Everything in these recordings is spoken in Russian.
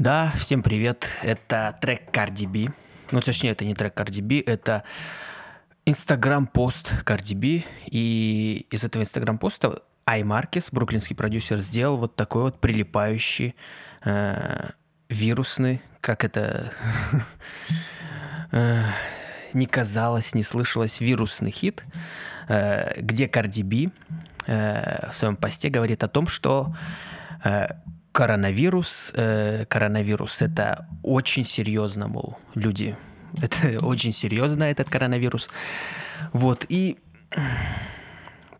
Да, всем привет. Это трек Cardi B. Ну, точнее, это не трек Cardi B, это Инстаграм-пост Cardi B. И из этого Инстаграм-поста Маркес, бруклинский продюсер, сделал вот такой вот прилипающий э, вирусный, как это э, не казалось, не слышалось, вирусный хит, э, где Cardi B э, в своем посте говорит о том, что коронавирус, э, коронавирус это очень серьезно, мол, люди, это очень серьезно этот коронавирус. Вот, и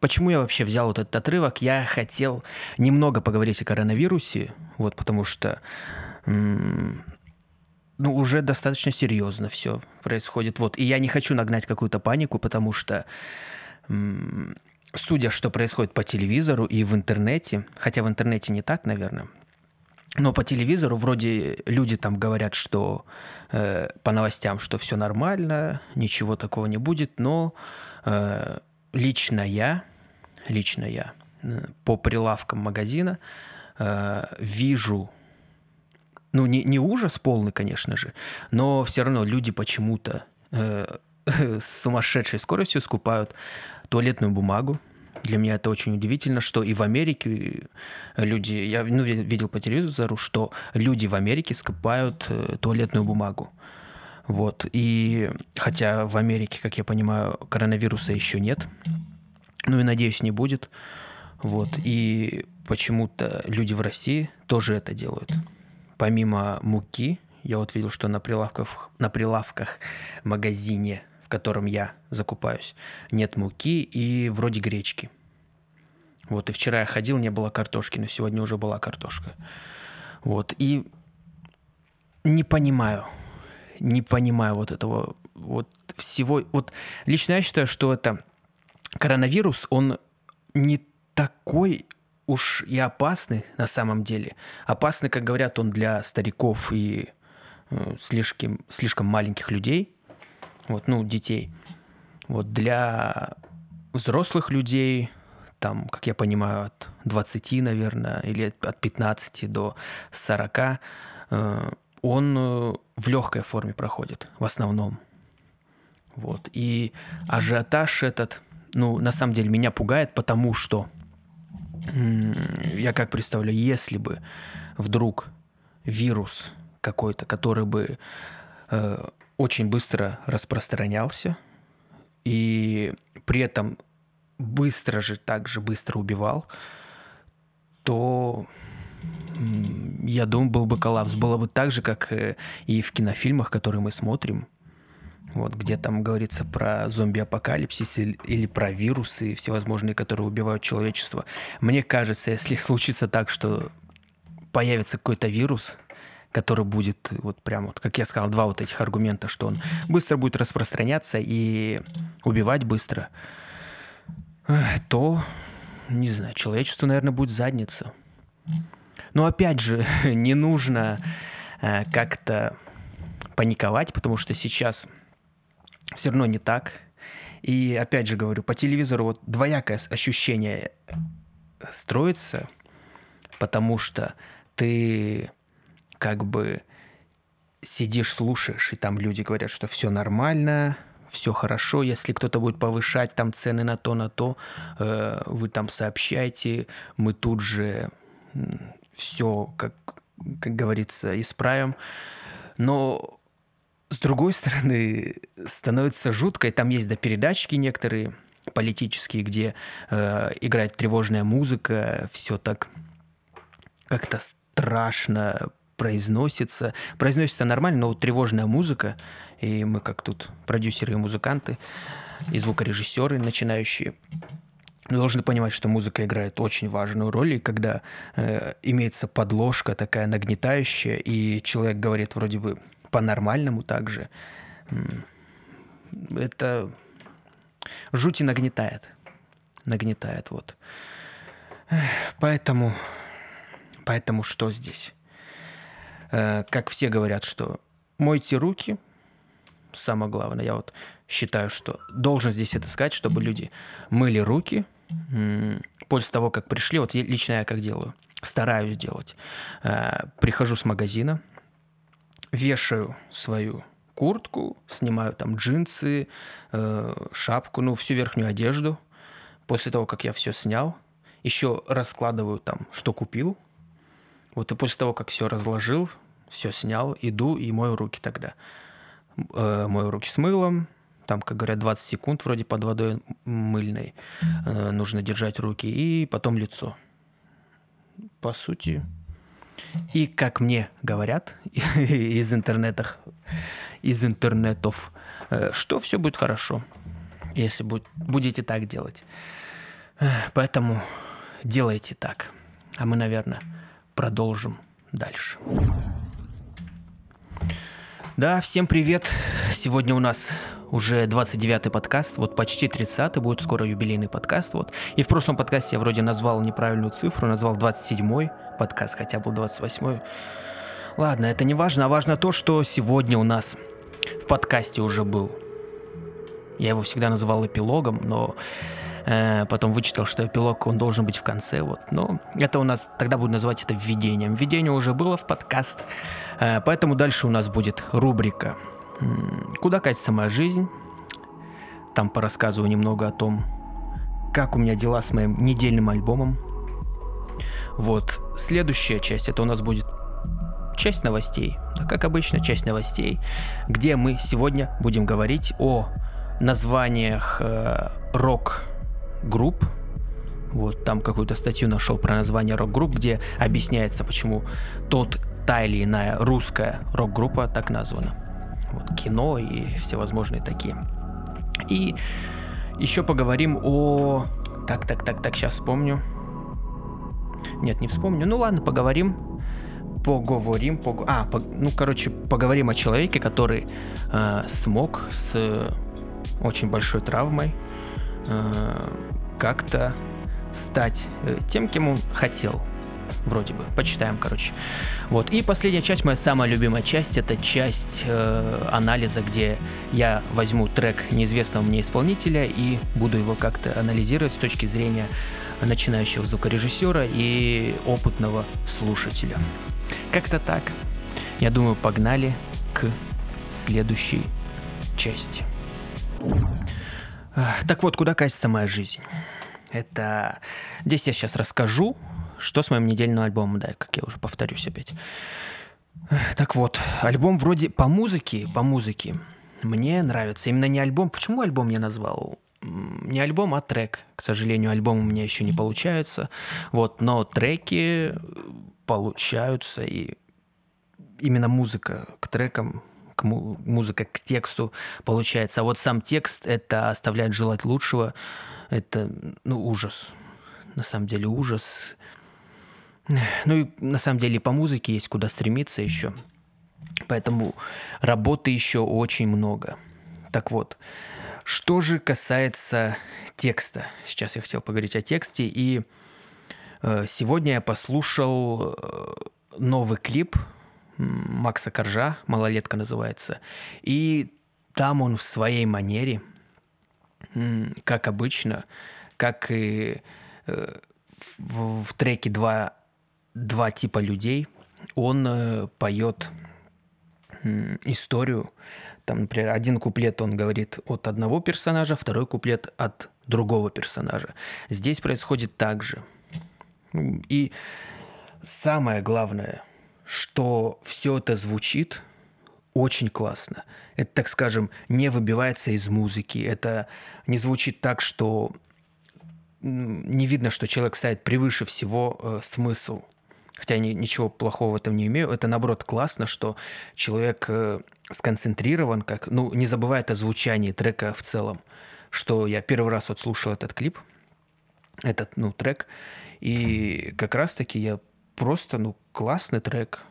почему я вообще взял вот этот отрывок? Я хотел немного поговорить о коронавирусе, вот, потому что ну, уже достаточно серьезно все происходит. Вот. И я не хочу нагнать какую-то панику, потому что судя, что происходит по телевизору и в интернете, хотя в интернете не так, наверное, но по телевизору вроде люди там говорят, что э, по новостям, что все нормально, ничего такого не будет, но э, лично я, лично я э, по прилавкам магазина э, вижу, ну не, не ужас полный, конечно же, но все равно люди почему-то э, с сумасшедшей скоростью скупают туалетную бумагу, для меня это очень удивительно, что и в Америке люди, я ну, видел по телевизору, что люди в Америке скупают э, туалетную бумагу. Вот. И хотя в Америке, как я понимаю, коронавируса еще нет, ну и надеюсь, не будет. Вот. И почему-то люди в России тоже это делают. Помимо муки, я вот видел, что на прилавках, на прилавках магазине котором я закупаюсь, нет муки и вроде гречки. Вот и вчера я ходил, не было картошки, но сегодня уже была картошка. Вот и не понимаю, не понимаю вот этого вот всего. Вот лично я считаю, что это коронавирус, он не такой уж и опасный на самом деле. Опасный, как говорят, он для стариков и э, слишком, слишком маленьких людей – вот, ну, детей. Вот для взрослых людей, там, как я понимаю, от 20, наверное, или от 15 до 40, э, он э, в легкой форме проходит, в основном. Вот. И ажиотаж этот, ну, на самом деле, меня пугает, потому что я как представляю, если бы вдруг вирус какой-то, который бы э, очень быстро распространялся и при этом быстро же, так же быстро убивал, то я думаю, был бы коллапс. Было бы так же, как э, и в кинофильмах, которые мы смотрим, вот, где там говорится про зомби-апокалипсис или, или про вирусы всевозможные, которые убивают человечество. Мне кажется, если случится так, что появится какой-то вирус, который будет, вот прям вот, как я сказал, два вот этих аргумента, что он быстро будет распространяться и убивать быстро, то, не знаю, человечество, наверное, будет задница. Но опять же, не нужно э, как-то паниковать, потому что сейчас все равно не так. И опять же говорю, по телевизору вот двоякое ощущение строится, потому что ты как бы сидишь, слушаешь, и там люди говорят, что все нормально, все хорошо. Если кто-то будет повышать там цены на то, на то, э, вы там сообщайте, мы тут же все, как, как говорится, исправим. Но с другой стороны, становится жутко, и там есть до передачки некоторые политические, где э, играет тревожная музыка, все так как-то страшно, произносится. Произносится нормально, но вот тревожная музыка, и мы как тут продюсеры и музыканты, и звукорежиссеры начинающие, должны понимать, что музыка играет очень важную роль, и когда э, имеется подложка такая нагнетающая, и человек говорит вроде бы по-нормальному также, это жути нагнетает. Нагнетает, вот. Поэтому, поэтому что здесь? Э, как все говорят, что мойте руки, самое главное. Я вот считаю, что должен здесь это сказать, чтобы люди мыли руки после того, как пришли. Вот лично я как делаю, стараюсь делать. Э, прихожу с магазина, вешаю свою куртку, снимаю там джинсы, э, шапку, ну, всю верхнюю одежду. После того, как я все снял, еще раскладываю там, что купил. Вот и после того, как все разложил, все снял, иду и мою руки тогда. Э, мою руки с мылом, там, как говорят, 20 секунд вроде под водой мыльной э, нужно держать руки, и потом лицо. По сути. И как мне говорят из интернетах, из интернетов, э, что все будет хорошо, если будете так делать. Поэтому делайте так. А мы, наверное, продолжим дальше. Да, всем привет. Сегодня у нас уже 29-й подкаст, вот почти 30-й, будет скоро юбилейный подкаст. Вот. И в прошлом подкасте я вроде назвал неправильную цифру, назвал 27-й подкаст, хотя был 28-й. Ладно, это не важно, а важно то, что сегодня у нас в подкасте уже был. Я его всегда называл эпилогом, но потом вычитал, что эпилог, он должен быть в конце. Вот. Но это у нас, тогда буду называть это введением. Введение уже было в подкаст, э, поэтому дальше у нас будет рубрика Куда катится моя жизнь? Там порассказываю немного о том, как у меня дела с моим недельным альбомом. Вот, следующая часть, это у нас будет часть новостей. Как обычно, часть новостей, где мы сегодня будем говорить о названиях э, рок-групп. Вот там какую-то статью нашел про название рок-групп, где объясняется, почему тот та или иная русская рок-группа так названа вот, кино и всевозможные такие. И еще поговорим о... Так, так, так, так, сейчас вспомню. Нет, не вспомню. Ну ладно, поговорим. Поговорим, пог... а, по... ну короче, поговорим о человеке, который э, смог с очень большой травмой как-то стать э, тем, кем он хотел вроде бы. Почитаем, короче. Вот. И последняя часть, моя самая любимая часть, это часть э, анализа, где я возьму трек неизвестного мне исполнителя и буду его как-то анализировать с точки зрения начинающего звукорежиссера и опытного слушателя. Как-то так. Я думаю, погнали к следующей части. Так вот, куда катится моя жизнь? Это... Здесь я сейчас расскажу что с моим недельным альбомом, да, как я уже повторюсь опять. Так вот, альбом вроде по музыке, по музыке мне нравится. Именно не альбом. Почему альбом я назвал? Не альбом, а трек. К сожалению, альбом у меня еще не получается. Вот, но треки получаются, и именно музыка к трекам, к му- музыка к тексту получается. А вот сам текст это оставляет желать лучшего. Это, ну, ужас. На самом деле ужас. Ну и на самом деле по музыке есть куда стремиться еще. Поэтому работы еще очень много. Так вот, что же касается текста. Сейчас я хотел поговорить о тексте. И э, сегодня я послушал э, новый клип Макса Коржа, «Малолетка» называется. И там он в своей манере, как обычно, как и э, в, в треке «Два два типа людей. Он э, поет историю. Там, например, один куплет он говорит от одного персонажа, второй куплет от другого персонажа. Здесь происходит так же. И самое главное, что все это звучит очень классно. Это, так скажем, не выбивается из музыки. Это не звучит так, что не видно, что человек ставит превыше всего э, смысл хотя я ничего плохого в этом не имею, это наоборот классно, что человек э, сконцентрирован, как, ну, не забывает о звучании трека в целом, что я первый раз вот слушал этот клип, этот, ну, трек, и как раз-таки я просто, ну, классный трек,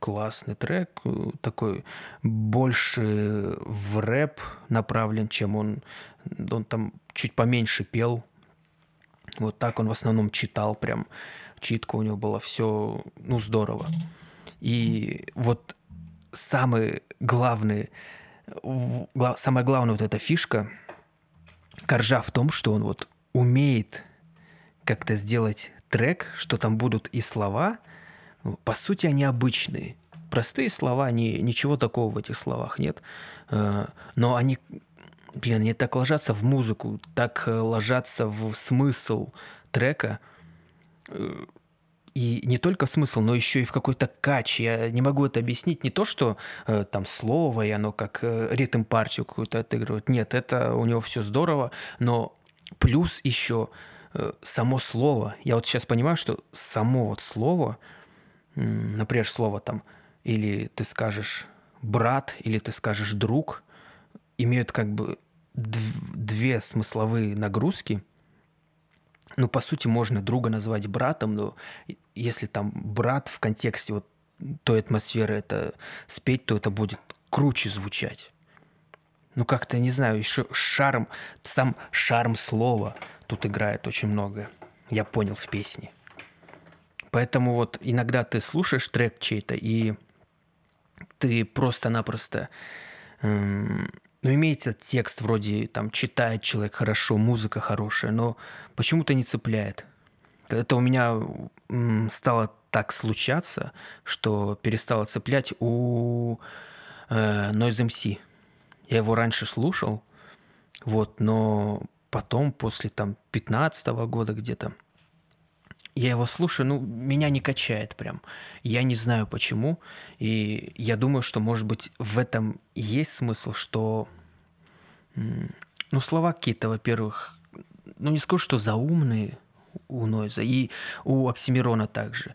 классный трек, э, такой больше в рэп направлен, чем он, он там чуть поменьше пел, вот так он в основном читал прям. Читка у него была, все, ну, здорово. И вот самый главный, гла, самая главная вот эта фишка Коржа в том, что он вот умеет как-то сделать трек, что там будут и слова, по сути, они обычные. простые слова, они, ничего такого в этих словах нет. Э, но они, блин, они так ложатся в музыку, так э, ложатся в смысл трека. Э, и не только в смысл, но еще и в какой-то кач. Я не могу это объяснить. Не то, что э, там слово, и оно как э, ритм партию какую-то отыгрывает. Нет, это у него все здорово. Но плюс еще э, само слово. Я вот сейчас понимаю, что само вот слово, э, например, слово там, или ты скажешь брат, или ты скажешь друг, имеют как бы две смысловые нагрузки – ну, по сути, можно друга назвать братом, но если там брат в контексте вот той атмосферы это спеть, то это будет круче звучать. Ну, как-то, не знаю, еще шарм, сам шарм слова тут играет очень много. Я понял в песне. Поэтому вот иногда ты слушаешь трек чей-то, и ты просто-напросто эм, ну, имеется текст вроде там читает человек хорошо, музыка хорошая, но почему-то не цепляет. Это у меня стало так случаться, что перестало цеплять у э, Noise MC. Я его раньше слушал, вот, но потом, после там 15 -го года где-то, я его слушаю, ну, меня не качает прям. Я не знаю почему. И я думаю, что, может быть, в этом есть смысл, что... Ну, слова какие-то, во-первых, ну, не скажу, что заумные у Нойза, и у Оксимирона также.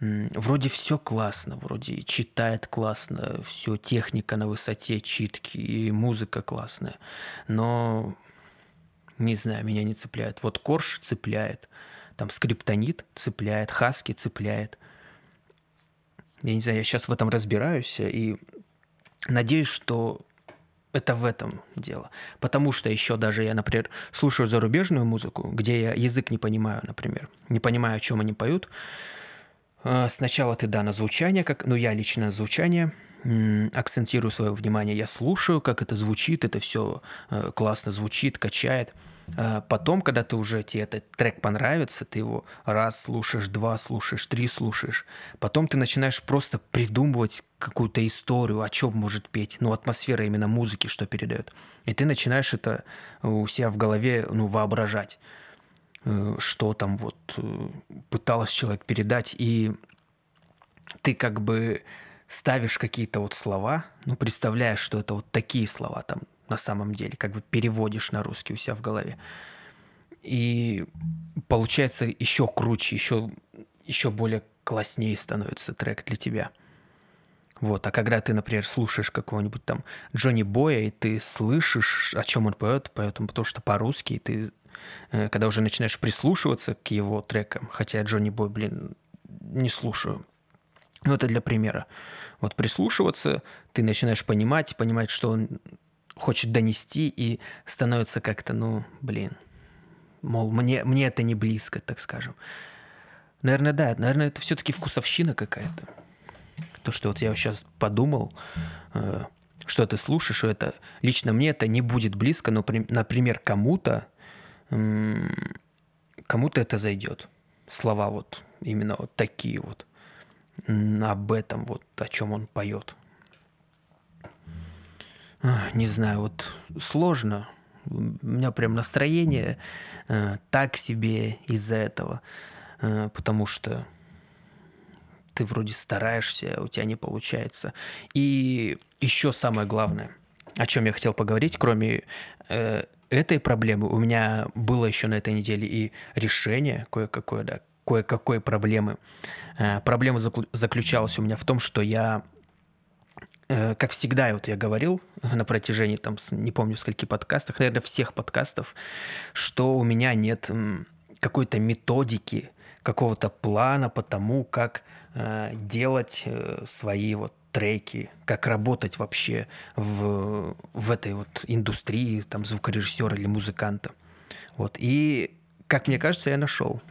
Вроде все классно, вроде читает классно, все техника на высоте, читки, и музыка классная. Но, не знаю, меня не цепляет. Вот Корж цепляет – там скриптонит цепляет, хаски цепляет. Я не знаю, я сейчас в этом разбираюсь и надеюсь, что это в этом дело. Потому что еще даже я, например, слушаю зарубежную музыку, где я язык не понимаю, например, не понимаю, о чем они поют. А, сначала ты, да, на звучание, как, ну, я лично на звучание акцентирую свое внимание, я слушаю, как это звучит, это все э, классно звучит, качает – а потом, когда ты уже тебе этот трек понравится, ты его раз слушаешь, два слушаешь, три слушаешь. Потом ты начинаешь просто придумывать какую-то историю, о чем может петь. Ну, атмосфера именно музыки, что передает. И ты начинаешь это у себя в голове ну, воображать, э, что там вот э, пыталась человек передать. И ты как бы ставишь какие-то вот слова, ну, представляешь, что это вот такие слова, там, на самом деле, как бы переводишь на русский у себя в голове. И получается еще круче, еще, еще более класснее становится трек для тебя. Вот, а когда ты, например, слушаешь какого-нибудь там Джонни Боя, и ты слышишь, о чем он поет, поет он потому что по-русски, и ты, э, когда уже начинаешь прислушиваться к его трекам, хотя Джонни Бой, блин, не слушаю, ну, это для примера. Вот прислушиваться, ты начинаешь понимать, понимать, что он хочет донести и становится как-то, ну, блин, мол, мне, мне это не близко, так скажем. Наверное, да, наверное, это все-таки вкусовщина какая-то. То, что вот я сейчас подумал, э, что ты слушаешь, что это лично мне это не будет близко, но, например, кому-то э, кому-то это зайдет. Слова вот именно вот такие вот об этом вот, о чем он поет. Не знаю, вот сложно. У меня прям настроение э, так себе из-за этого, э, потому что ты вроде стараешься, а у тебя не получается. И еще самое главное, о чем я хотел поговорить, кроме э, этой проблемы, у меня было еще на этой неделе и решение кое-какое, да, кое-какой проблемы. Э, проблема заключалась у меня в том, что я Э, как всегда, вот я говорил на протяжении, там, не помню, скольки подкастов, наверное, всех подкастов, что у меня нет какой-то методики, какого-то плана по тому, как э, делать свои вот треки, как работать вообще в, в этой вот индустрии, там, звукорежиссера или музыканта. Вот. И, как мне кажется, я нашел.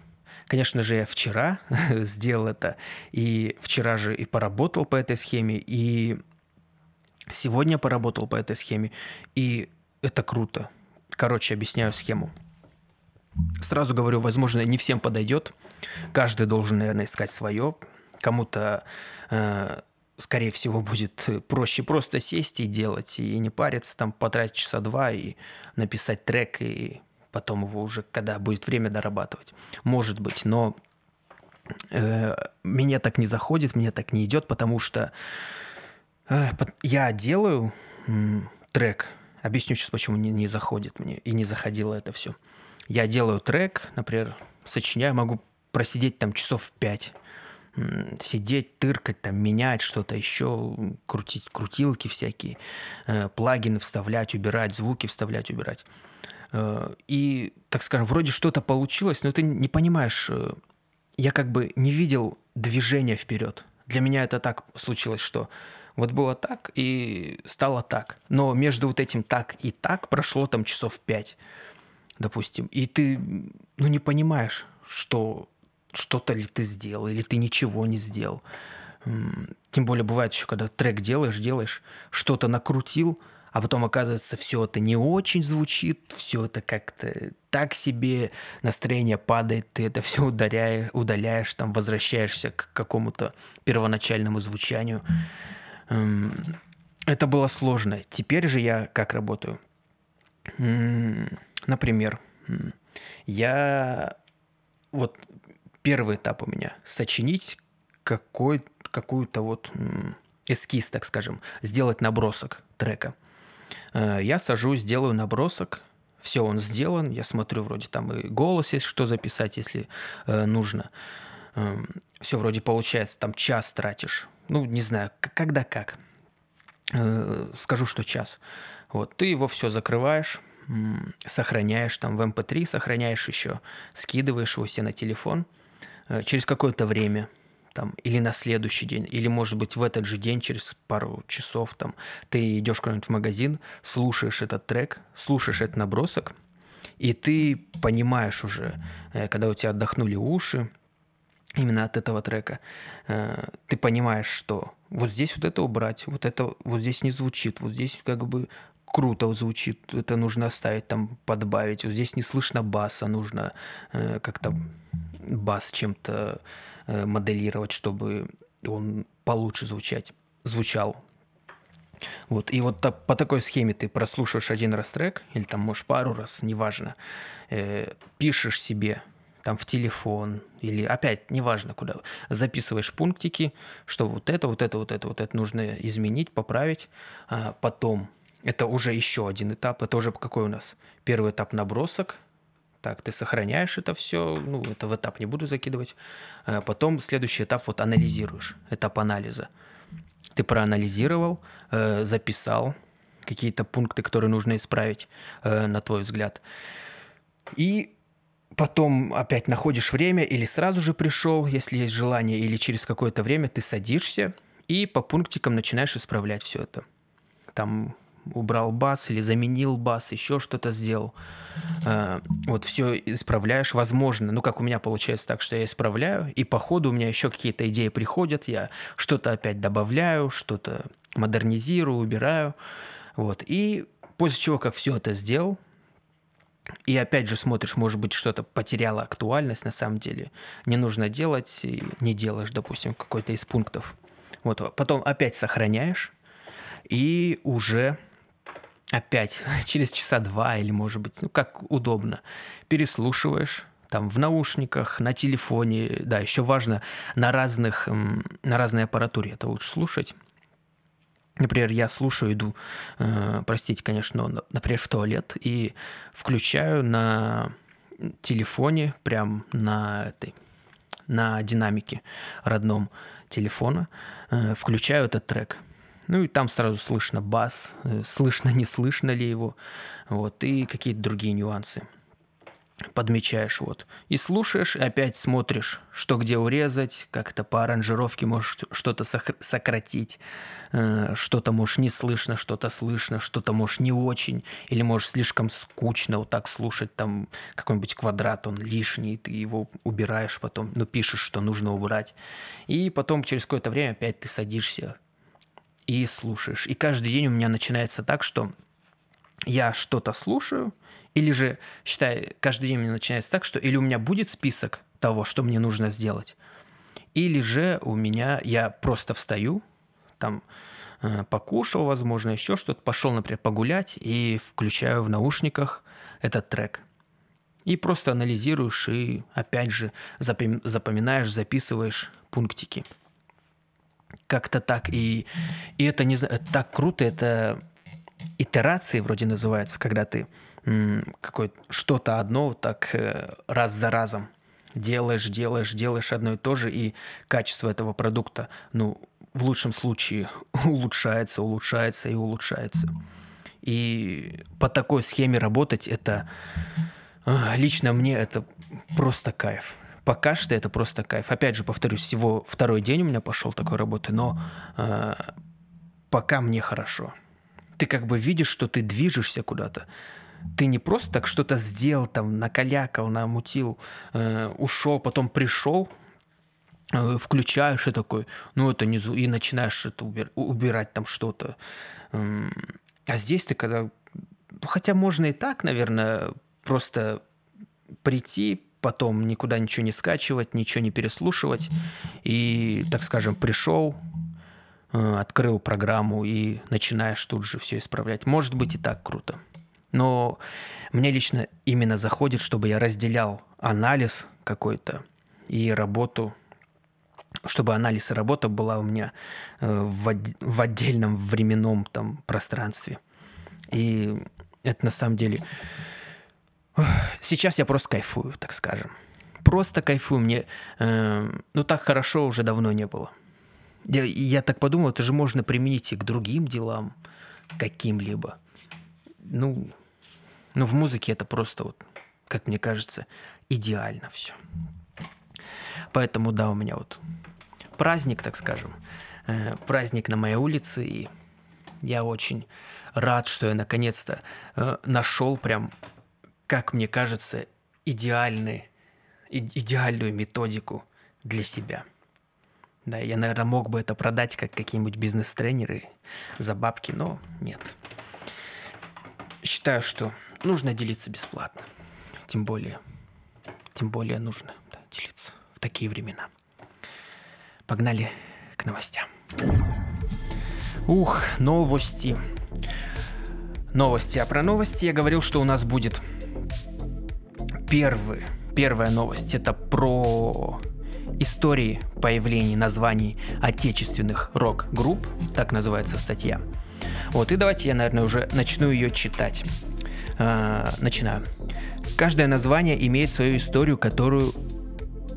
Конечно же, я вчера сделал это, и вчера же и поработал по этой схеме, и Сегодня поработал по этой схеме, и это круто. Короче, объясняю схему. Сразу говорю, возможно, не всем подойдет. Каждый должен, наверное, искать свое. Кому-то э, скорее всего, будет проще просто сесть и делать, и не париться, там, потратить часа два и написать трек, и потом его уже, когда будет время, дорабатывать. Может быть, но э, мне так не заходит, мне так не идет, потому что э, я делаю э, трек, объясню сейчас, почему не, не заходит мне, и не заходило это все. Я делаю трек, например, сочиняю, могу просидеть там часов пять, сидеть, тыркать, там, менять что-то еще, крутить крутилки всякие, э, плагины вставлять, убирать, звуки вставлять, убирать. Э, и, так скажем, вроде что-то получилось, но ты не понимаешь, э, я как бы не видел движения вперед. Для меня это так случилось, что вот было так и стало так. Но между вот этим так и так прошло там часов пять, допустим. И ты, ну, не понимаешь, что что-то ли ты сделал, или ты ничего не сделал. Тем более бывает еще, когда трек делаешь, делаешь, что-то накрутил, а потом оказывается, все это не очень звучит, все это как-то так себе, настроение падает, ты это все удаляешь, удаляешь там возвращаешься к какому-то первоначальному звучанию. Это было сложно. Теперь же я как работаю? Например, я вот первый этап у меня – сочинить какой, какую-то вот эскиз, так скажем, сделать набросок трека. Э, я сажусь, делаю набросок, все, он сделан, я смотрю, вроде там и голос есть, что записать, если э, нужно. Эм, все вроде получается, там час тратишь. Ну, не знаю, когда как. Э, скажу, что час. Вот, ты его все закрываешь, сохраняешь там в MP3, эм сохраняешь еще, скидываешь его себе на телефон – через какое-то время, там, или на следующий день, или, может быть, в этот же день, через пару часов, там, ты идешь куда-нибудь в магазин, слушаешь этот трек, слушаешь этот набросок, и ты понимаешь уже, э, когда у тебя отдохнули уши, именно от этого трека, э, ты понимаешь, что вот здесь вот это убрать, вот это вот здесь не звучит, вот здесь как бы круто звучит, это нужно оставить, там подбавить, вот здесь не слышно баса, нужно как-то бас чем-то э, моделировать, чтобы он получше звучать, звучал. Вот, и вот по такой схеме ты прослушаешь один раз трек, или там, можешь пару раз, неважно, э, пишешь себе там в телефон, или опять, неважно куда, записываешь пунктики, что вот это, вот это, вот это, вот это нужно изменить, поправить, а потом это уже еще один этап, это уже какой у нас? Первый этап набросок, так, ты сохраняешь это все, ну, это в этап не буду закидывать. А потом следующий этап вот анализируешь, этап анализа. Ты проанализировал, э, записал какие-то пункты, которые нужно исправить, э, на твой взгляд. И потом опять находишь время или сразу же пришел, если есть желание, или через какое-то время ты садишься и по пунктикам начинаешь исправлять все это. Там убрал бас или заменил бас, еще что-то сделал. А, вот все исправляешь, возможно. Ну, как у меня получается так, что я исправляю, и по ходу у меня еще какие-то идеи приходят, я что-то опять добавляю, что-то модернизирую, убираю. Вот. И после чего, как все это сделал, и опять же смотришь, может быть, что-то потеряло актуальность на самом деле. Не нужно делать, и не делаешь, допустим, какой-то из пунктов. Вот. Потом опять сохраняешь, и уже опять через часа два или, может быть, ну, как удобно, переслушиваешь там в наушниках, на телефоне, да, еще важно на разных, на разной аппаратуре это лучше слушать. Например, я слушаю, иду, э, простите, конечно, но, например, в туалет и включаю на телефоне, прям на этой, на динамике родном телефона, э, включаю этот трек – ну и там сразу слышно бас, э, слышно, не слышно ли его, вот, и какие-то другие нюансы подмечаешь вот. И слушаешь, и опять смотришь, что где урезать, как-то по аранжировке можешь что-то сократить, э, что-то можешь не слышно, что-то слышно, что-то можешь не очень, или можешь слишком скучно вот так слушать, там какой-нибудь квадрат, он лишний, ты его убираешь потом, ну пишешь, что нужно убрать. И потом через какое-то время опять ты садишься, и слушаешь. И каждый день у меня начинается так, что я что-то слушаю, или же, считай, каждый день у меня начинается так, что или у меня будет список того, что мне нужно сделать, или же у меня, я просто встаю, там э, покушал, возможно, еще что-то, пошел, например, погулять и включаю в наушниках этот трек. И просто анализируешь и, опять же, запоминаешь, записываешь пунктики. Как-то так. И, и это не так круто, это итерации вроде называется, когда ты какое что-то одно так э, раз за разом делаешь, делаешь, делаешь одно и то же, и качество этого продукта, ну, в лучшем случае улучшается, улучшается и улучшается. И по такой схеме работать это а, лично мне это просто кайф. Пока что это просто кайф. Опять же, повторюсь, всего второй день у меня пошел такой работы, но э, пока мне хорошо. Ты как бы видишь, что ты движешься куда-то ты не просто так что-то сделал, там, накалякал, намутил, э, ушел, потом пришел, э, включаешь и такой, ну это не и начинаешь это убир, убирать там что-то. Э, а здесь ты когда, ну, хотя можно и так, наверное, просто прийти, потом никуда ничего не скачивать, ничего не переслушивать, и, так скажем, пришел, э, открыл программу и начинаешь тут же все исправлять. Может быть и так круто. Но мне лично именно заходит, чтобы я разделял анализ какой-то и работу, чтобы анализ и работа была у меня э, в, в отдельном временном там пространстве. И это на самом деле... Сейчас я просто кайфую, так скажем. Просто кайфую. Мне э, ну так хорошо уже давно не было. Я, я так подумал, это же можно применить и к другим делам каким-либо. Ну, но в музыке это просто, вот, как мне кажется, идеально все. Поэтому, да, у меня вот праздник, так скажем, э, праздник на моей улице, и я очень рад, что я наконец-то э, нашел прям, как мне кажется, идеальный, и, идеальную методику для себя. Да, я, наверное, мог бы это продать как какие-нибудь бизнес-тренеры за бабки, но нет. Считаю, что нужно делиться бесплатно. Тем более, тем более нужно да, делиться в такие времена. Погнали к новостям. Ух, новости. Новости. А про новости я говорил, что у нас будет первый, первая новость. Это про истории появления названий отечественных рок-групп. Так называется статья. Вот, и давайте я, наверное, уже начну ее читать. Э, начинаю. Каждое название имеет свою историю, которую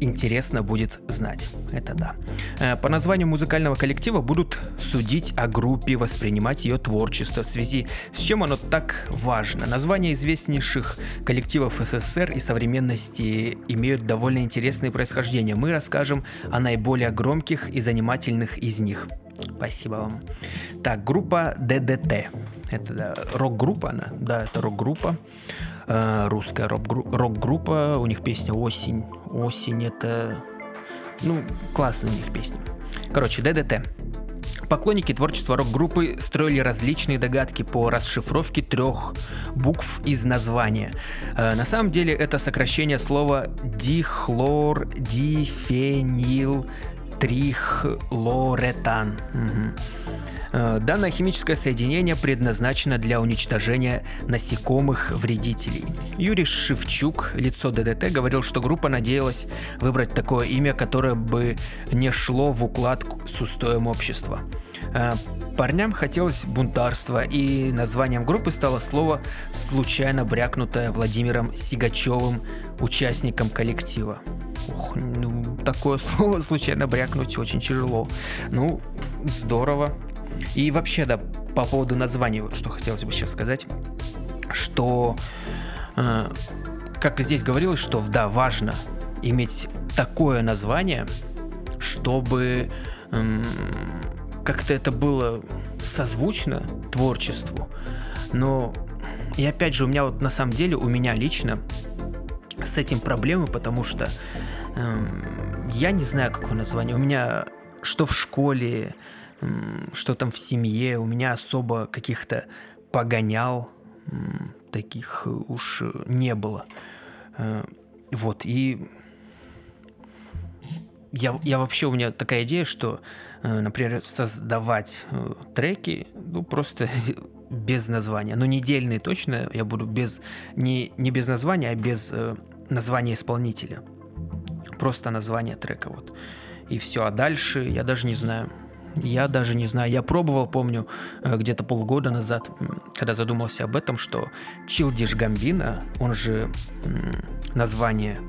интересно будет знать. Это да. Э, по названию музыкального коллектива будут судить о группе, воспринимать ее творчество, в связи с чем оно так важно. Названия известнейших коллективов СССР и современности имеют довольно интересные происхождения. Мы расскажем о наиболее громких и занимательных из них. Спасибо вам. Так, группа ДДТ. Это да, рок-группа она. Да, это рок-группа. Э, русская рок-группа. У них песня «Осень». «Осень» это... Ну, классная у них песня. Короче, ДДТ. Поклонники творчества рок-группы строили различные догадки по расшифровке трех букв из названия. Э, на самом деле это сокращение слова дихлор, дифенил, трихлоретан. Угу. Данное химическое соединение предназначено для уничтожения насекомых-вредителей. Юрий Шевчук, лицо ДДТ, говорил, что группа надеялась выбрать такое имя, которое бы не шло в уклад с устоем общества. Э, парням хотелось бунтарства, и названием группы стало слово, случайно брякнутое Владимиром Сигачевым, участником коллектива. Ух, ну, такое слово случайно брякнуть очень тяжело. Ну, здорово. И вообще, да, по поводу названия, вот что хотелось бы сейчас сказать, что, э, как здесь говорилось, что, да, важно иметь такое название, чтобы э, как-то это было созвучно творчеству. Но, и опять же, у меня вот на самом деле, у меня лично с этим проблемы, потому что Эм, я не знаю, какое название. У меня что в школе, что там в семье, у меня особо каких-то погонял таких уж не было. Э, вот, и я, я вообще, у меня такая идея, что, э, например, создавать э, треки, ну, просто без названия. Но недельные точно я буду без, не, не без названия, а без э, названия исполнителя. Просто название трека вот. И все. А дальше я даже не знаю. Я даже не знаю. Я пробовал, помню, э, где-то полгода назад, когда задумался об этом, что Чилдиш Гамбина, он же название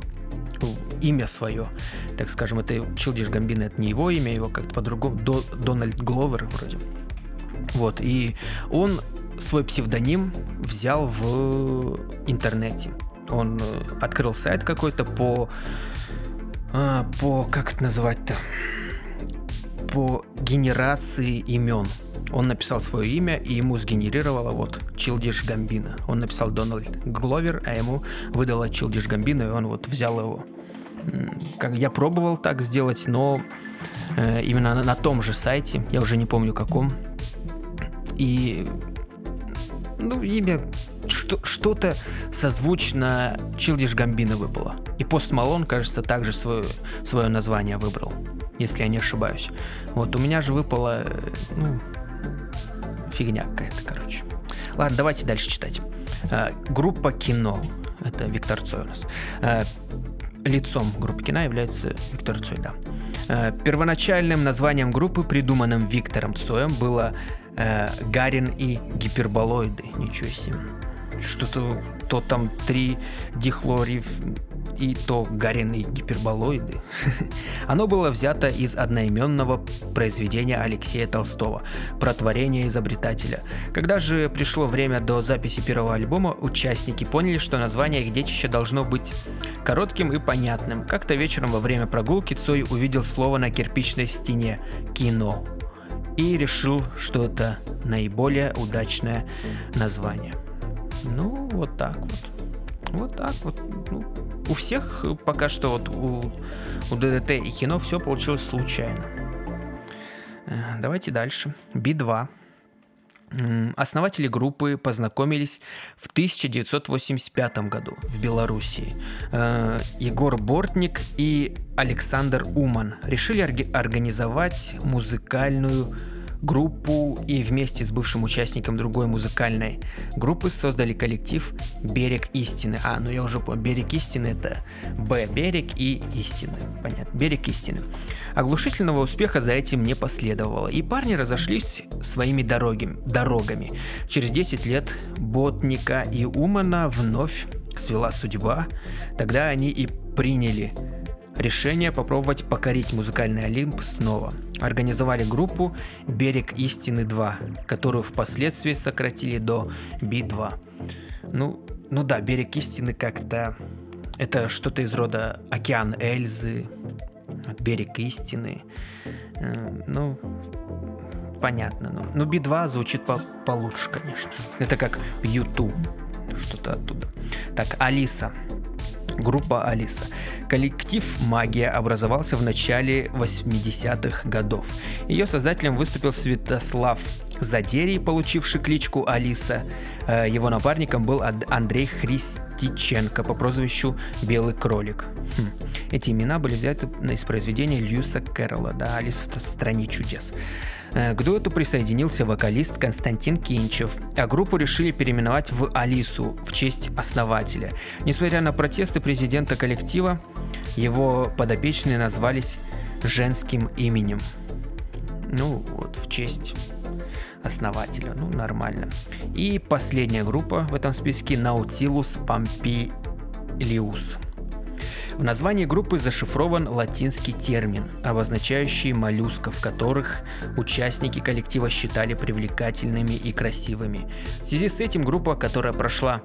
имя свое, так скажем, это Чилдиш Гамбина, это не его имя, его как-то по-другому, До, Дональд Гловер вроде. Вот, и он свой псевдоним взял в интернете. Он э, открыл сайт какой-то по... А, по... как это называть-то? По генерации имен. Он написал свое имя, и ему сгенерировало вот Чилдиш Гамбина. Он написал Дональд Гловер, а ему выдала Чилдиш Гамбина, и он вот взял его. Как я пробовал так сделать, но э, именно на, на том же сайте, я уже не помню каком, и ну, имя что, что-то созвучно Чилдиш Гамбина выпало. И Пост Малон, кажется, также свое, свое название выбрал, если я не ошибаюсь. Вот, у меня же выпало, ну, фигня какая-то, короче. Ладно, давайте дальше читать. А, группа кино. Это Виктор Цой у нас. А, лицом группы кино является Виктор Цой, да. А, первоначальным названием группы, придуманным Виктором Цоем, было э, Гарин и гиперболоиды. Ничего себе. Что-то то там три дихлорив и то Гарин и гиперболоиды. Оно было взято из одноименного произведения Алексея Толстого про творение изобретателя. Когда же пришло время до записи первого альбома, участники поняли, что название их детища должно быть коротким и понятным. Как-то вечером во время прогулки Цой увидел слово на кирпичной стене «Кино» и решил, что это наиболее удачное название. Ну, вот так вот. Вот так вот. Ну, у всех пока что вот у, у ДДТ и кино все получилось случайно. Э, давайте дальше. Би-2. Основатели группы познакомились в 1985 году в Белоруссии. Э, Егор Бортник и Александр Уман решили организовать музыкальную группу и вместе с бывшим участником другой музыкальной группы создали коллектив «Берег истины». А, ну я уже понял, «Берег истины» — это «Б» — «Берег» и «Истины». Понятно, «Берег истины». Оглушительного успеха за этим не последовало, и парни разошлись своими дороги, дорогами. Через 10 лет Ботника и Умана вновь свела судьба, тогда они и приняли решение попробовать покорить музыкальный Олимп снова. Организовали группу «Берег истины 2», которую впоследствии сократили до Би-2. Ну, ну да, «Берег истины» как-то... Это что-то из рода «Океан Эльзы», «Берег истины». Э, ну, понятно. Но, но Би-2 звучит по получше, конечно. Это как YouTube, что-то оттуда. Так, Алиса. Группа Алиса. Коллектив «Магия» образовался в начале 80-х годов. Ее создателем выступил Святослав Задерий, получивший кличку Алиса. Э, его напарником был Андрей Христиченко по прозвищу Белый кролик. Хм. Эти имена были взяты из произведения Льюиса Кэрролла, да, Алиса в стране чудес. Э, к дуэту присоединился вокалист Константин Кинчев, а группу решили переименовать в Алису в честь основателя. Несмотря на протесты президента коллектива, его подопечные назвались женским именем. Ну, вот, в честь основателя. Ну, нормально. И последняя группа в этом списке Nautilus Pompilius. В названии группы зашифрован латинский термин, обозначающий моллюсков, которых участники коллектива считали привлекательными и красивыми. В связи с этим группа, которая прошла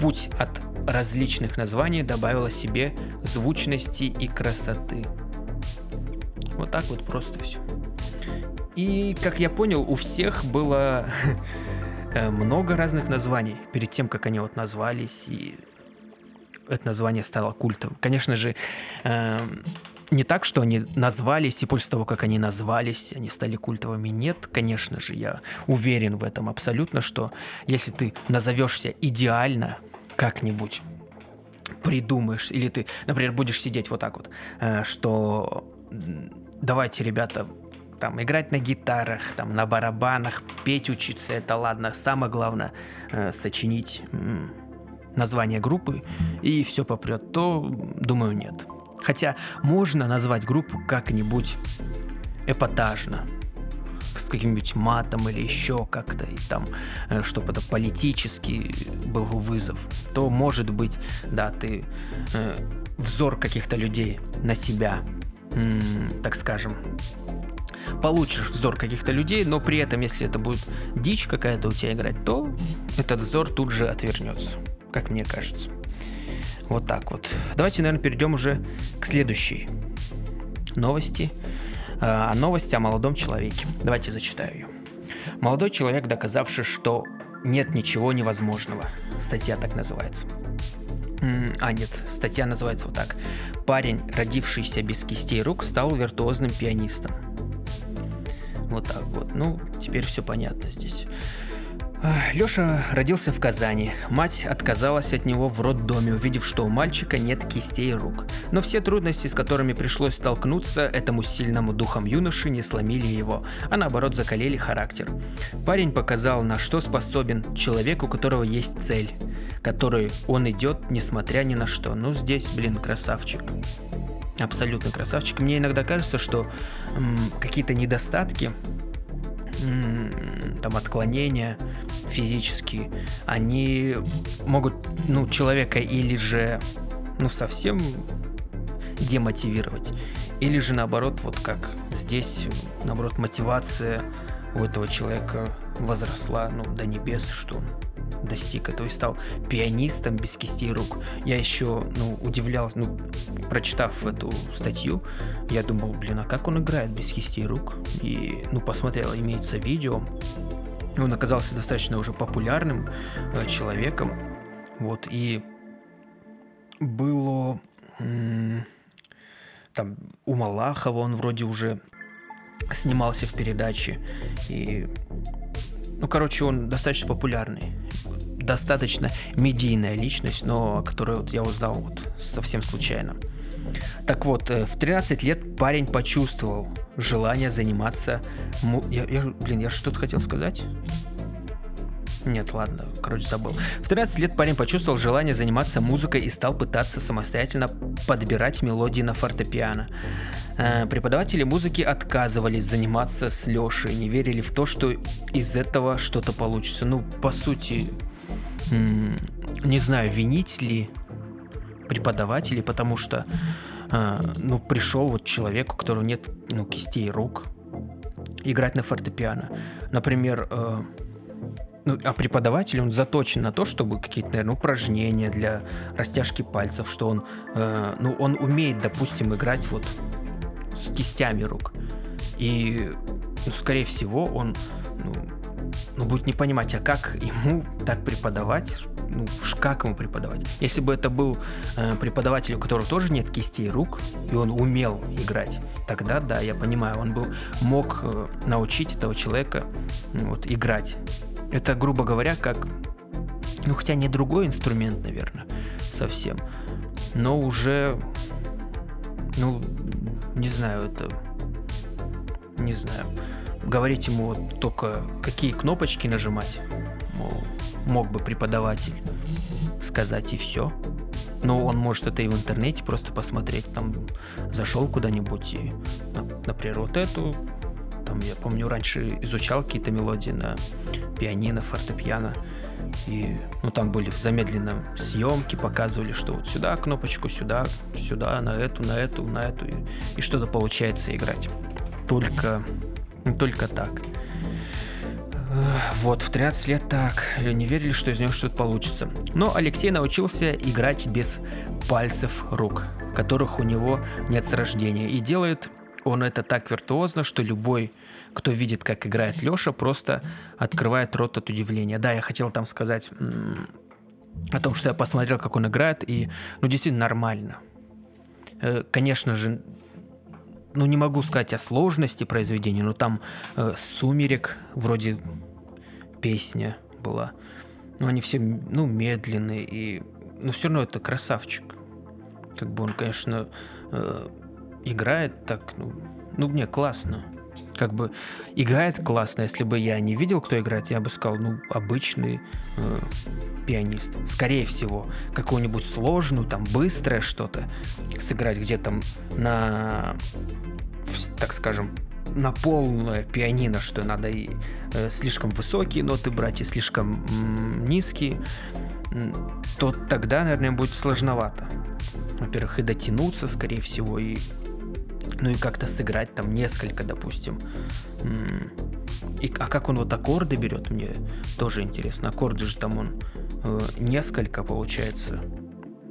путь от различных названий, добавила себе звучности и красоты. Вот так вот просто все. И, как я понял, у всех было э, много разных названий перед тем, как они вот назвались, и это название стало культовым. Конечно же, э, не так, что они назвались, и после того, как они назвались, они стали культовыми. Нет, конечно же, я уверен в этом абсолютно, что если ты назовешься идеально как-нибудь, придумаешь, или ты, например, будешь сидеть вот так вот, э, что давайте, ребята, там играть на гитарах, там на барабанах, петь учиться, это ладно. Самое главное э, сочинить название группы и все попрет, то думаю нет. Хотя можно назвать группу как-нибудь эпатажно, с каким-нибудь матом или еще как-то, и там, э, чтобы это политический был вызов, то может быть, да, ты э, взор каких-то людей на себя, м- так скажем, получишь взор каких-то людей, но при этом, если это будет дичь какая-то у тебя играть, то этот взор тут же отвернется, как мне кажется. Вот так вот. Давайте, наверное, перейдем уже к следующей новости. А новость о молодом человеке. Давайте зачитаю ее. Молодой человек, доказавший, что нет ничего невозможного. Статья так называется. А, нет, статья называется вот так. Парень, родившийся без кистей рук, стал виртуозным пианистом. Вот так вот. Ну, теперь все понятно здесь. Лёша родился в Казани. Мать отказалась от него в роддоме, увидев, что у мальчика нет кистей рук. Но все трудности, с которыми пришлось столкнуться, этому сильному духом юноши не сломили его, а наоборот закалили характер. Парень показал, на что способен человек, у которого есть цель, которой он идет, несмотря ни на что. Ну, здесь, блин, красавчик. Абсолютно красавчик. Мне иногда кажется, что м, какие-то недостатки, там отклонения, физические, они могут, ну, человека или же, ну, совсем демотивировать, или же наоборот, вот как здесь, наоборот, мотивация у этого человека возросла, ну, до небес, что он достиг этого и стал пианистом без кистей рук. Я еще, ну, удивлял, ну, прочитав эту статью, я думал, блин, а как он играет без кистей рук? И, ну, посмотрел, имеется видео, он оказался достаточно уже популярным э, человеком. Вот, и было там у Малахова он вроде уже снимался в передаче. И, ну, короче, он достаточно популярный. Достаточно медийная личность, но которую вот я узнал вот совсем случайно. Так вот, э, в 13 лет парень почувствовал желание заниматься... Му... Я, я, блин, я что-то хотел сказать? Нет, ладно, короче, забыл. В 13 лет парень почувствовал желание заниматься музыкой и стал пытаться самостоятельно подбирать мелодии на фортепиано. Э, преподаватели музыки отказывались заниматься с Лешей, не верили в то, что из этого что-то получится. Ну, по сути, не знаю, винить ли преподавателей, потому что э, ну, пришел вот человек, у которого нет ну, кистей рук, играть на фортепиано. Например, э, ну, а преподаватель, он заточен на то, чтобы какие-то, наверное, упражнения для растяжки пальцев, что он, э, ну, он умеет, допустим, играть вот с кистями рук. И, ну, скорее всего, он, ну, ну, будет не понимать, а как ему так преподавать, ну, как ему преподавать. Если бы это был э, преподаватель, у которого тоже нет кистей рук, и он умел играть, тогда, да, я понимаю, он бы мог э, научить этого человека ну, вот, играть. Это, грубо говоря, как, ну, хотя не другой инструмент, наверное, совсем, но уже, ну, не знаю, это, не знаю, говорить ему вот только какие кнопочки нажимать, мол, мог бы преподаватель сказать и все. Но он может это и в интернете просто посмотреть, там зашел куда-нибудь и, например, вот эту, там я помню раньше изучал какие-то мелодии на пианино, фортепиано, и ну там были в замедленном съемке, показывали, что вот сюда кнопочку, сюда, сюда, на эту, на эту, на эту, и, и что-то получается играть. Только, только так. Вот, в 13 лет так, не верили, что из него что-то получится. Но Алексей научился играть без пальцев рук, которых у него нет с рождения. И делает он это так виртуозно, что любой, кто видит, как играет Леша, просто открывает рот от удивления. Да, я хотел там сказать о том, что я посмотрел, как он играет, и, ну, действительно нормально. Э, конечно же, ну, не могу сказать о сложности произведения, но там э, «Сумерек» вроде песня была. Но они все, ну, медленные, и... Но все равно это красавчик. Как бы он, конечно, э, играет так, ну, ну, мне классно. Как бы играет классно. Если бы я не видел, кто играет, я бы сказал, ну, обычный э, пианист. Скорее всего, какую-нибудь сложную, там, быстрое что-то сыграть, где там на, так скажем, на полное пианино, что надо и э, слишком высокие ноты брать, и слишком м, низкие, то тогда, наверное, будет сложновато. Во-первых, и дотянуться, скорее всего, и ну и как-то сыграть там несколько, допустим. И, а как он вот аккорды берет, мне тоже интересно. Аккорды же там он э, несколько, получается,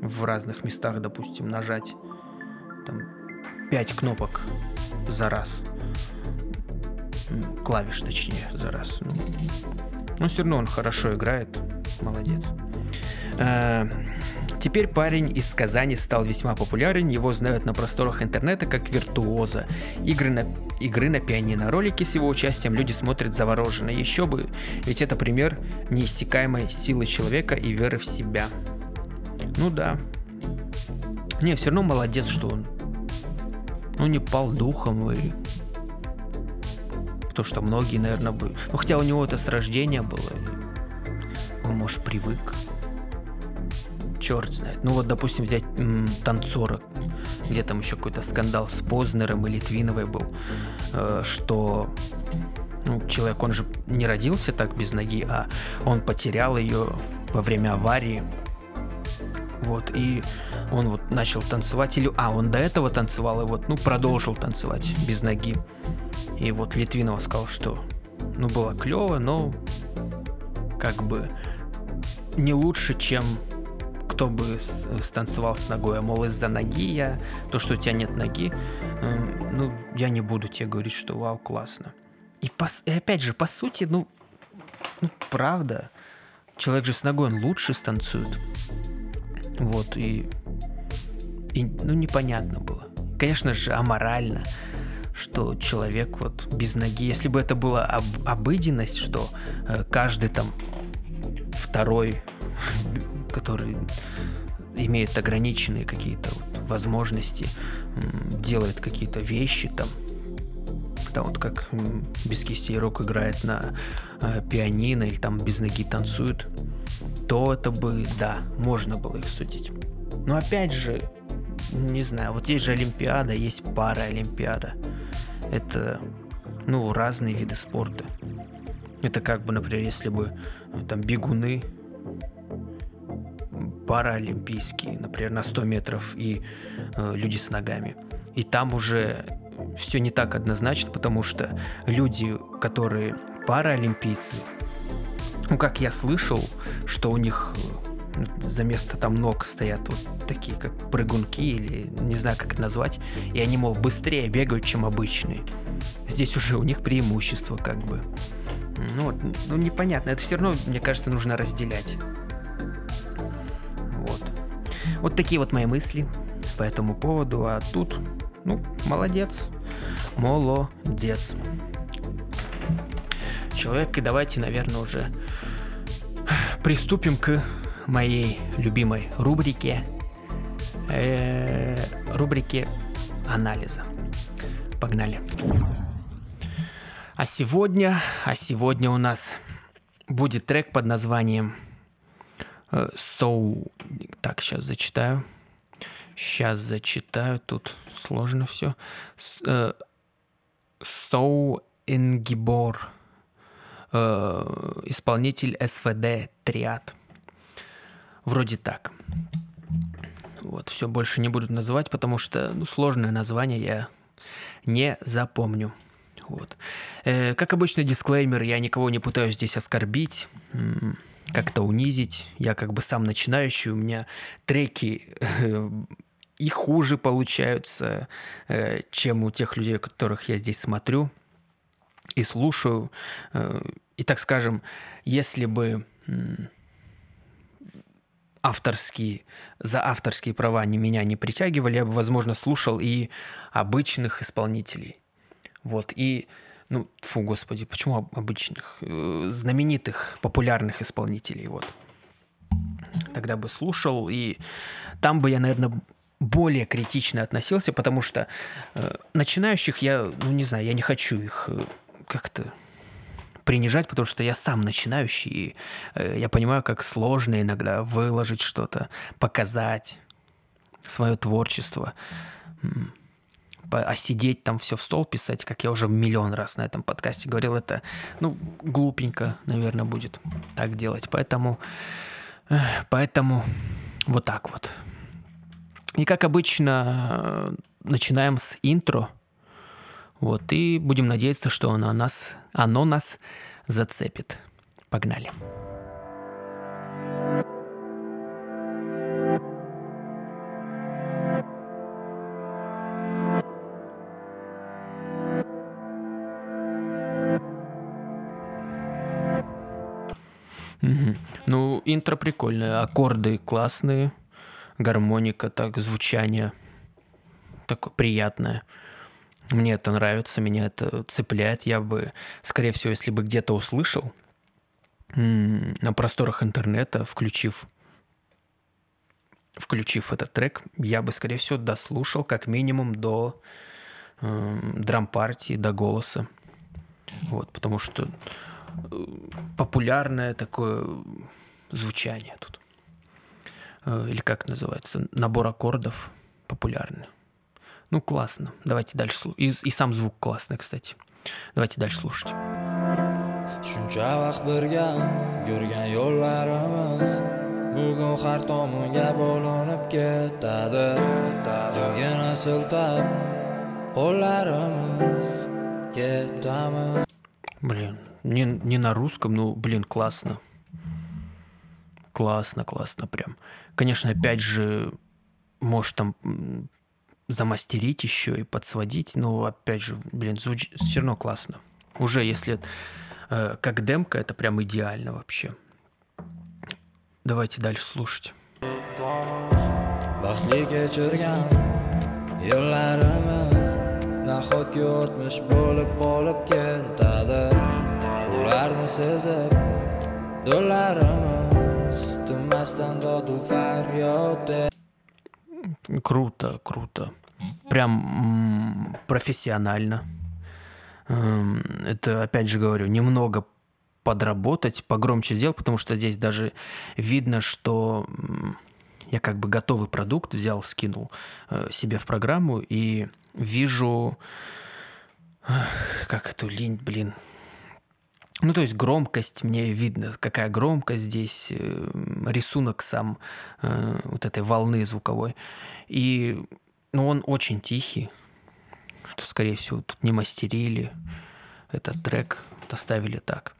в разных местах, допустим, нажать там пять кнопок за раз. Клавиш, точнее, за раз. Ну, но все равно он хорошо играет. Молодец. Э, Теперь парень из Казани стал весьма популярен, его знают на просторах интернета как виртуоза. Игры на, игры на пианино. Ролики с его участием люди смотрят завороженно. Еще бы, ведь это пример неиссякаемой силы человека и веры в себя. Ну да. Не, все равно молодец, что он ну, не пал духом и то, что многие, наверное, бы... Ну, хотя у него это с рождения было. Он, может, привык черт знает. Ну вот, допустим, взять м, танцора, где там еще какой-то скандал с Познером и Литвиновой был, э, что ну, человек, он же не родился так без ноги, а он потерял ее во время аварии. Вот, и он вот начал танцевать, или, а, он до этого танцевал, и вот, ну, продолжил танцевать без ноги. И вот Литвинова сказал, что, ну, было клево, но как бы не лучше, чем кто бы станцевал с ногой, а мол, из-за ноги я, то, что у тебя нет ноги, э, ну, я не буду тебе говорить, что вау, классно. И, по, и опять же, по сути, ну, ну, правда, человек же с ногой, он лучше станцует. Вот, и, и, ну, непонятно было. Конечно же, аморально, что человек вот без ноги, если бы это была об, обыденность, что э, каждый там второй который имеет ограниченные какие-то возможности, делает какие-то вещи там, там вот как без кисти рук играет на э, пианино или там без ноги танцует, то это бы, да, можно было их судить. Но опять же, не знаю, вот есть же Олимпиада, есть пара Олимпиада. Это, ну, разные виды спорта. Это как бы, например, если бы э, там бегуны паралимпийские, например, на 100 метров и э, люди с ногами. И там уже все не так однозначно, потому что люди, которые паралимпийцы, ну, как я слышал, что у них э, за место там ног стоят вот такие, как прыгунки, или не знаю, как это назвать, и они, мол, быстрее бегают, чем обычные. Здесь уже у них преимущество, как бы. Ну, ну непонятно. Это все равно, мне кажется, нужно разделять. Вот такие вот мои мысли по этому поводу. А тут, ну, молодец. Молодец. Человек, и давайте, наверное, уже приступим к моей любимой рубрике. Э, рубрике анализа. Погнали. А сегодня, а сегодня у нас будет трек под названием So, так, сейчас зачитаю. Сейчас зачитаю, тут сложно все. So Ингибор, исполнитель СВД Триад. Вроде так. Вот, все больше не буду называть, потому что ну, сложное название я не запомню. Вот. Э, как обычно, дисклеймер, я никого не пытаюсь здесь оскорбить как-то унизить. Я как бы сам начинающий, у меня треки э, и хуже получаются, э, чем у тех людей, которых я здесь смотрю и слушаю. Э, и так скажем, если бы авторские, за авторские права не меня не притягивали, я бы, возможно, слушал и обычных исполнителей. Вот, и ну, фу, господи, почему обычных, э, знаменитых, популярных исполнителей, вот. Тогда бы слушал, и там бы я, наверное, более критично относился, потому что э, начинающих я, ну не знаю, я не хочу их э, как-то принижать, потому что я сам начинающий, и э, я понимаю, как сложно иногда выложить что-то, показать свое творчество, а сидеть там все в стол писать, как я уже миллион раз на этом подкасте говорил, это, ну, глупенько, наверное, будет так делать. Поэтому, поэтому вот так вот. И как обычно, начинаем с интро. Вот, и будем надеяться, что оно нас, оно нас зацепит. Погнали. Угу. Ну, интро прикольное, аккорды классные, гармоника, так, звучание такое приятное. Мне это нравится, меня это цепляет. Я бы, скорее всего, если бы где-то услышал на просторах интернета, включив включив этот трек, я бы, скорее всего, дослушал как минимум до э, драм-партии, до голоса. Вот, потому что э, популярное такое звучание тут. Э, или как называется? Набор аккордов популярный. Ну, классно. Давайте дальше. И, и сам звук классный, кстати. Давайте дальше слушать. блин не, не на русском ну блин классно классно классно прям конечно опять же может там замастерить еще и подсводить, но опять же, блин, звучит все равно классно. Уже если э, как демка, это прям идеально вообще. Давайте дальше слушать. Круто, круто. Прям профессионально. Эм, это, опять же говорю, немного подработать, погромче сделать, потому что здесь даже видно, что я как бы готовый продукт взял, скинул э, себе в программу и вижу, как эту лень, блин, ну, то есть громкость, мне видно, какая громкость здесь, э, рисунок сам э, вот этой волны звуковой. И, ну, он очень тихий, что, скорее всего, тут не мастерили этот трек, оставили так.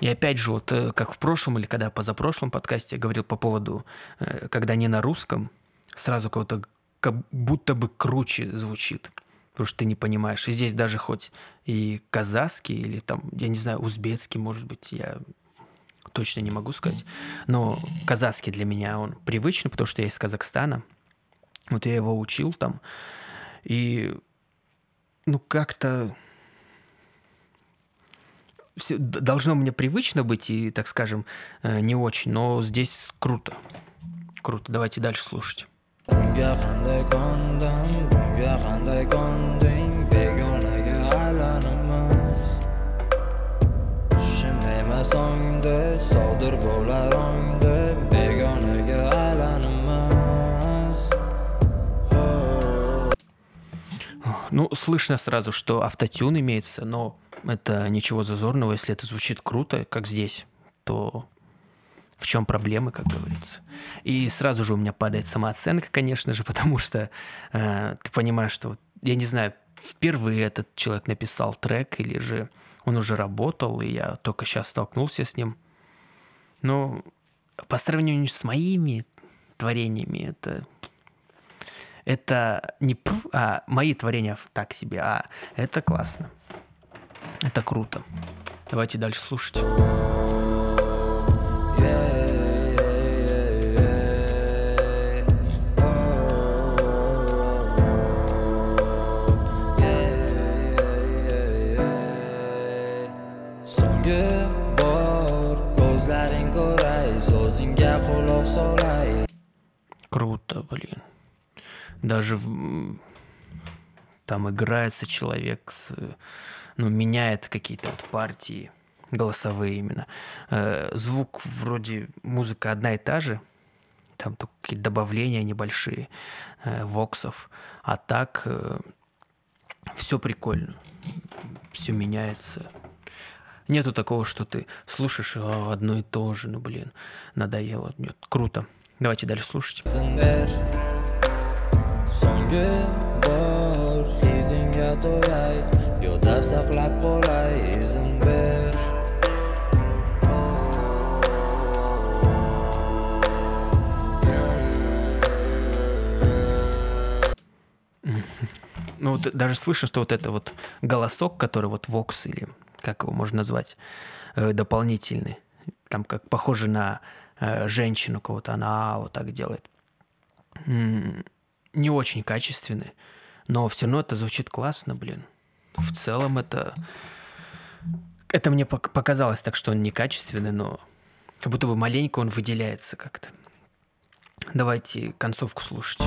И опять же, вот э, как в прошлом или когда позапрошлом подкасте я говорил по поводу, когда не на русском, сразу кого-то как будто бы круче звучит потому что ты не понимаешь. И здесь даже хоть и казахский или там, я не знаю, узбекский, может быть, я точно не могу сказать, но казахский для меня он привычный, потому что я из Казахстана. Вот я его учил там, и ну как-то все, должно мне привычно быть и, так скажем, э, не очень, но здесь круто. Круто. Давайте дальше слушать. Bunga qanday qonding begonaga aylanibmiz tushim emas ongda sodir bo'lar ongda begonaga aylanibmiz Ну, слышно сразу, что автотюн имеется, но это ничего зазорного, если это звучит круто, как здесь, то в чем проблемы, как говорится. И сразу же у меня падает самооценка, конечно же, потому что э, ты понимаешь, что, я не знаю, впервые этот человек написал трек, или же он уже работал, и я только сейчас столкнулся с ним. Но по сравнению с моими творениями, это это не пф, а мои творения так себе, а это классно. Это круто. Давайте дальше слушать. Круто, блин. Даже в... там играется человек с... Ну, меняет какие-то вот партии голосовые именно. Э, звук вроде музыка одна и та же, там только какие-то добавления небольшие, э, воксов. А так э, все прикольно, все меняется. Нету такого, что ты слушаешь одно и то же, ну блин, надоело. Нет, круто. Давайте дальше слушать. Ну, вот даже слышу, что вот это вот голосок, который вот Vox или как его можно назвать, э, дополнительный, там как похоже на э, женщину кого-то, она вот так делает. Не очень качественный, но все равно это звучит классно, блин. В целом это... Это мне показалось так, что он некачественный, но как будто бы маленько он выделяется как-то. Давайте концовку слушать.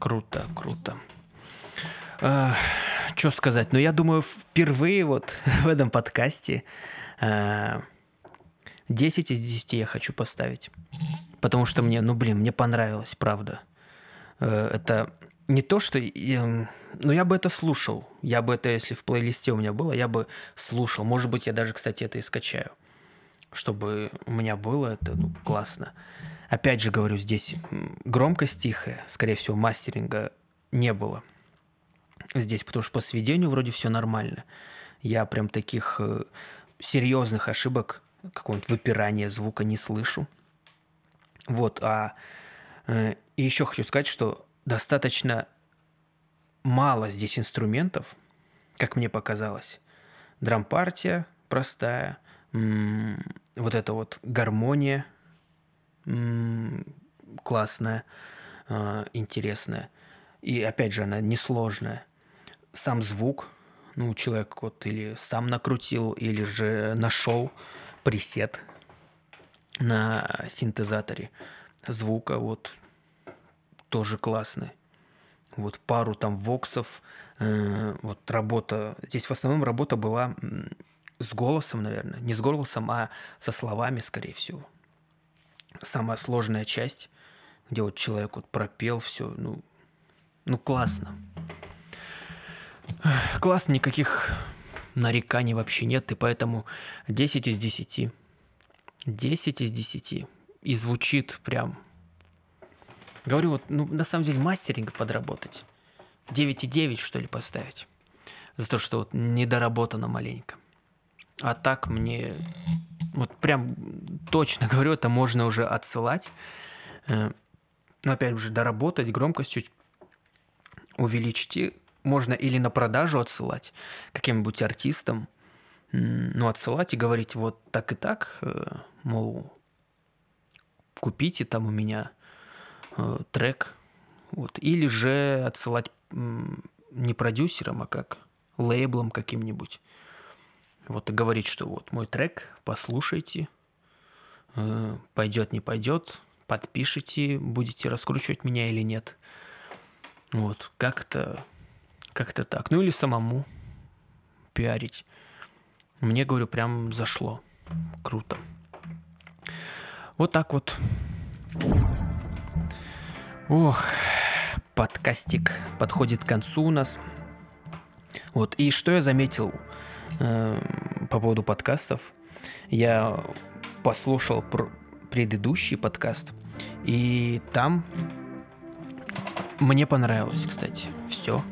Круто, круто. А, что сказать? Ну, я думаю, впервые вот в этом подкасте а, 10 из 10 я хочу поставить. Потому что мне, ну, блин, мне понравилось, правда. А, это не то, что... Я, ну, я бы это слушал. Я бы это, если в плейлисте у меня было, я бы слушал. Может быть, я даже, кстати, это и скачаю. Чтобы у меня было это, ну, классно. Опять же говорю, здесь громкость тихая, скорее всего, мастеринга не было здесь, потому что по сведению вроде все нормально. Я прям таких э, серьезных ошибок, какого-нибудь выпирания звука не слышу. Вот, а э, еще хочу сказать, что достаточно мало здесь инструментов, как мне показалось. Драм-партия простая, вот эта вот гармония – классная, а, интересная. И опять же, она несложная. Сам звук, ну, человек вот или сам накрутил, или же нашел пресет на синтезаторе звука, вот тоже классный. Вот пару там воксов, э, вот работа. Здесь в основном работа была с голосом, наверное. Не с голосом, а со словами, скорее всего самая сложная часть, где вот человек вот пропел все, ну, ну классно. Классно, никаких нареканий вообще нет, и поэтому 10 из 10. 10 из 10. И звучит прям... Говорю, вот, ну, на самом деле, мастеринг подработать. 9,9, что ли, поставить. За то, что вот недоработано маленько. А так мне вот прям точно говорю, это можно уже отсылать. Э, но опять же, доработать, громкость чуть увеличить. Можно или на продажу отсылать каким-нибудь артистам, ну, отсылать и говорить вот так и так, э, мол, купите там у меня э, трек. Вот. Или же отсылать не продюсерам, а как лейблом каким-нибудь. Вот и говорить, что вот мой трек, послушайте, э, пойдет, не пойдет, подпишите, будете раскручивать меня или нет. Вот, как-то как-то так. Ну или самому пиарить. Мне, говорю, прям зашло. Круто. Вот так вот. Ох, подкастик подходит к концу у нас. Вот, и что я заметил по поводу подкастов. Я послушал предыдущий подкаст, и там мне понравилось, кстати, все.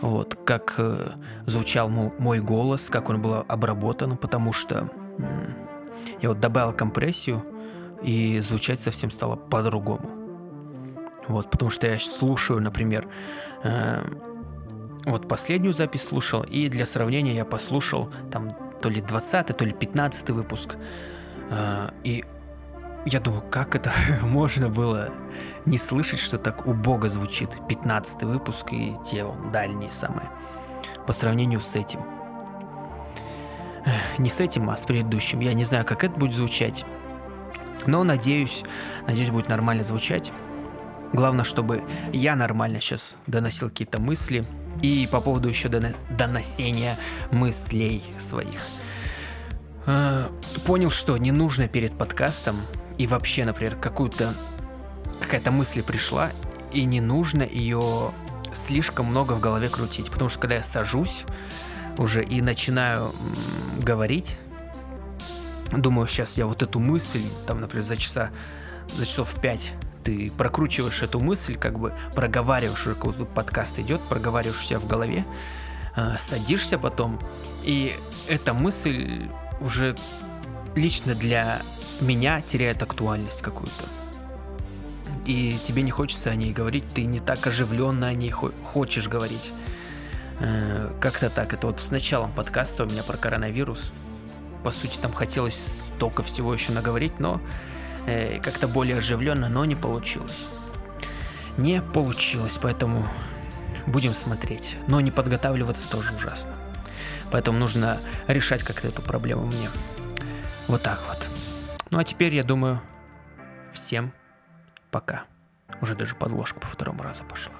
Вот, как э, звучал мой голос, как он был обработан, потому что э, я вот добавил компрессию, и звучать совсем стало по-другому. Вот, потому что я слушаю, например, э, вот последнюю запись слушал, и для сравнения я послушал там то ли 20 то ли 15 выпуск. А, и я думаю, как это можно было не слышать, что так убого звучит 15 выпуск и те он, дальние самые. по сравнению с этим. Не с этим, а с предыдущим. Я не знаю, как это будет звучать. Но надеюсь, надеюсь, будет нормально звучать. Главное, чтобы я нормально сейчас доносил какие-то мысли. И по поводу еще доносения мыслей своих. Э, понял, что не нужно перед подкастом и вообще, например, какую-то какая-то мысль пришла, и не нужно ее слишком много в голове крутить. Потому что когда я сажусь уже и начинаю говорить, думаю, сейчас я вот эту мысль, там, например, за часа, за часов пять ты прокручиваешь эту мысль, как бы проговариваешь, какой-то подкаст идет, проговариваешь себя в голове, э, садишься потом, и эта мысль уже лично для меня теряет актуальность какую-то. И тебе не хочется о ней говорить, ты не так оживленно о ней хочешь говорить. Э, как-то так. Это вот с началом подкаста у меня про коронавирус. По сути, там хотелось столько всего еще наговорить, но э, как-то более оживленно, но не получилось. Не получилось, поэтому будем смотреть. Но не подготавливаться тоже ужасно. Поэтому нужно решать как-то эту проблему мне. Вот так вот. Ну а теперь, я думаю, всем пока. Уже даже подложка по второму разу пошла.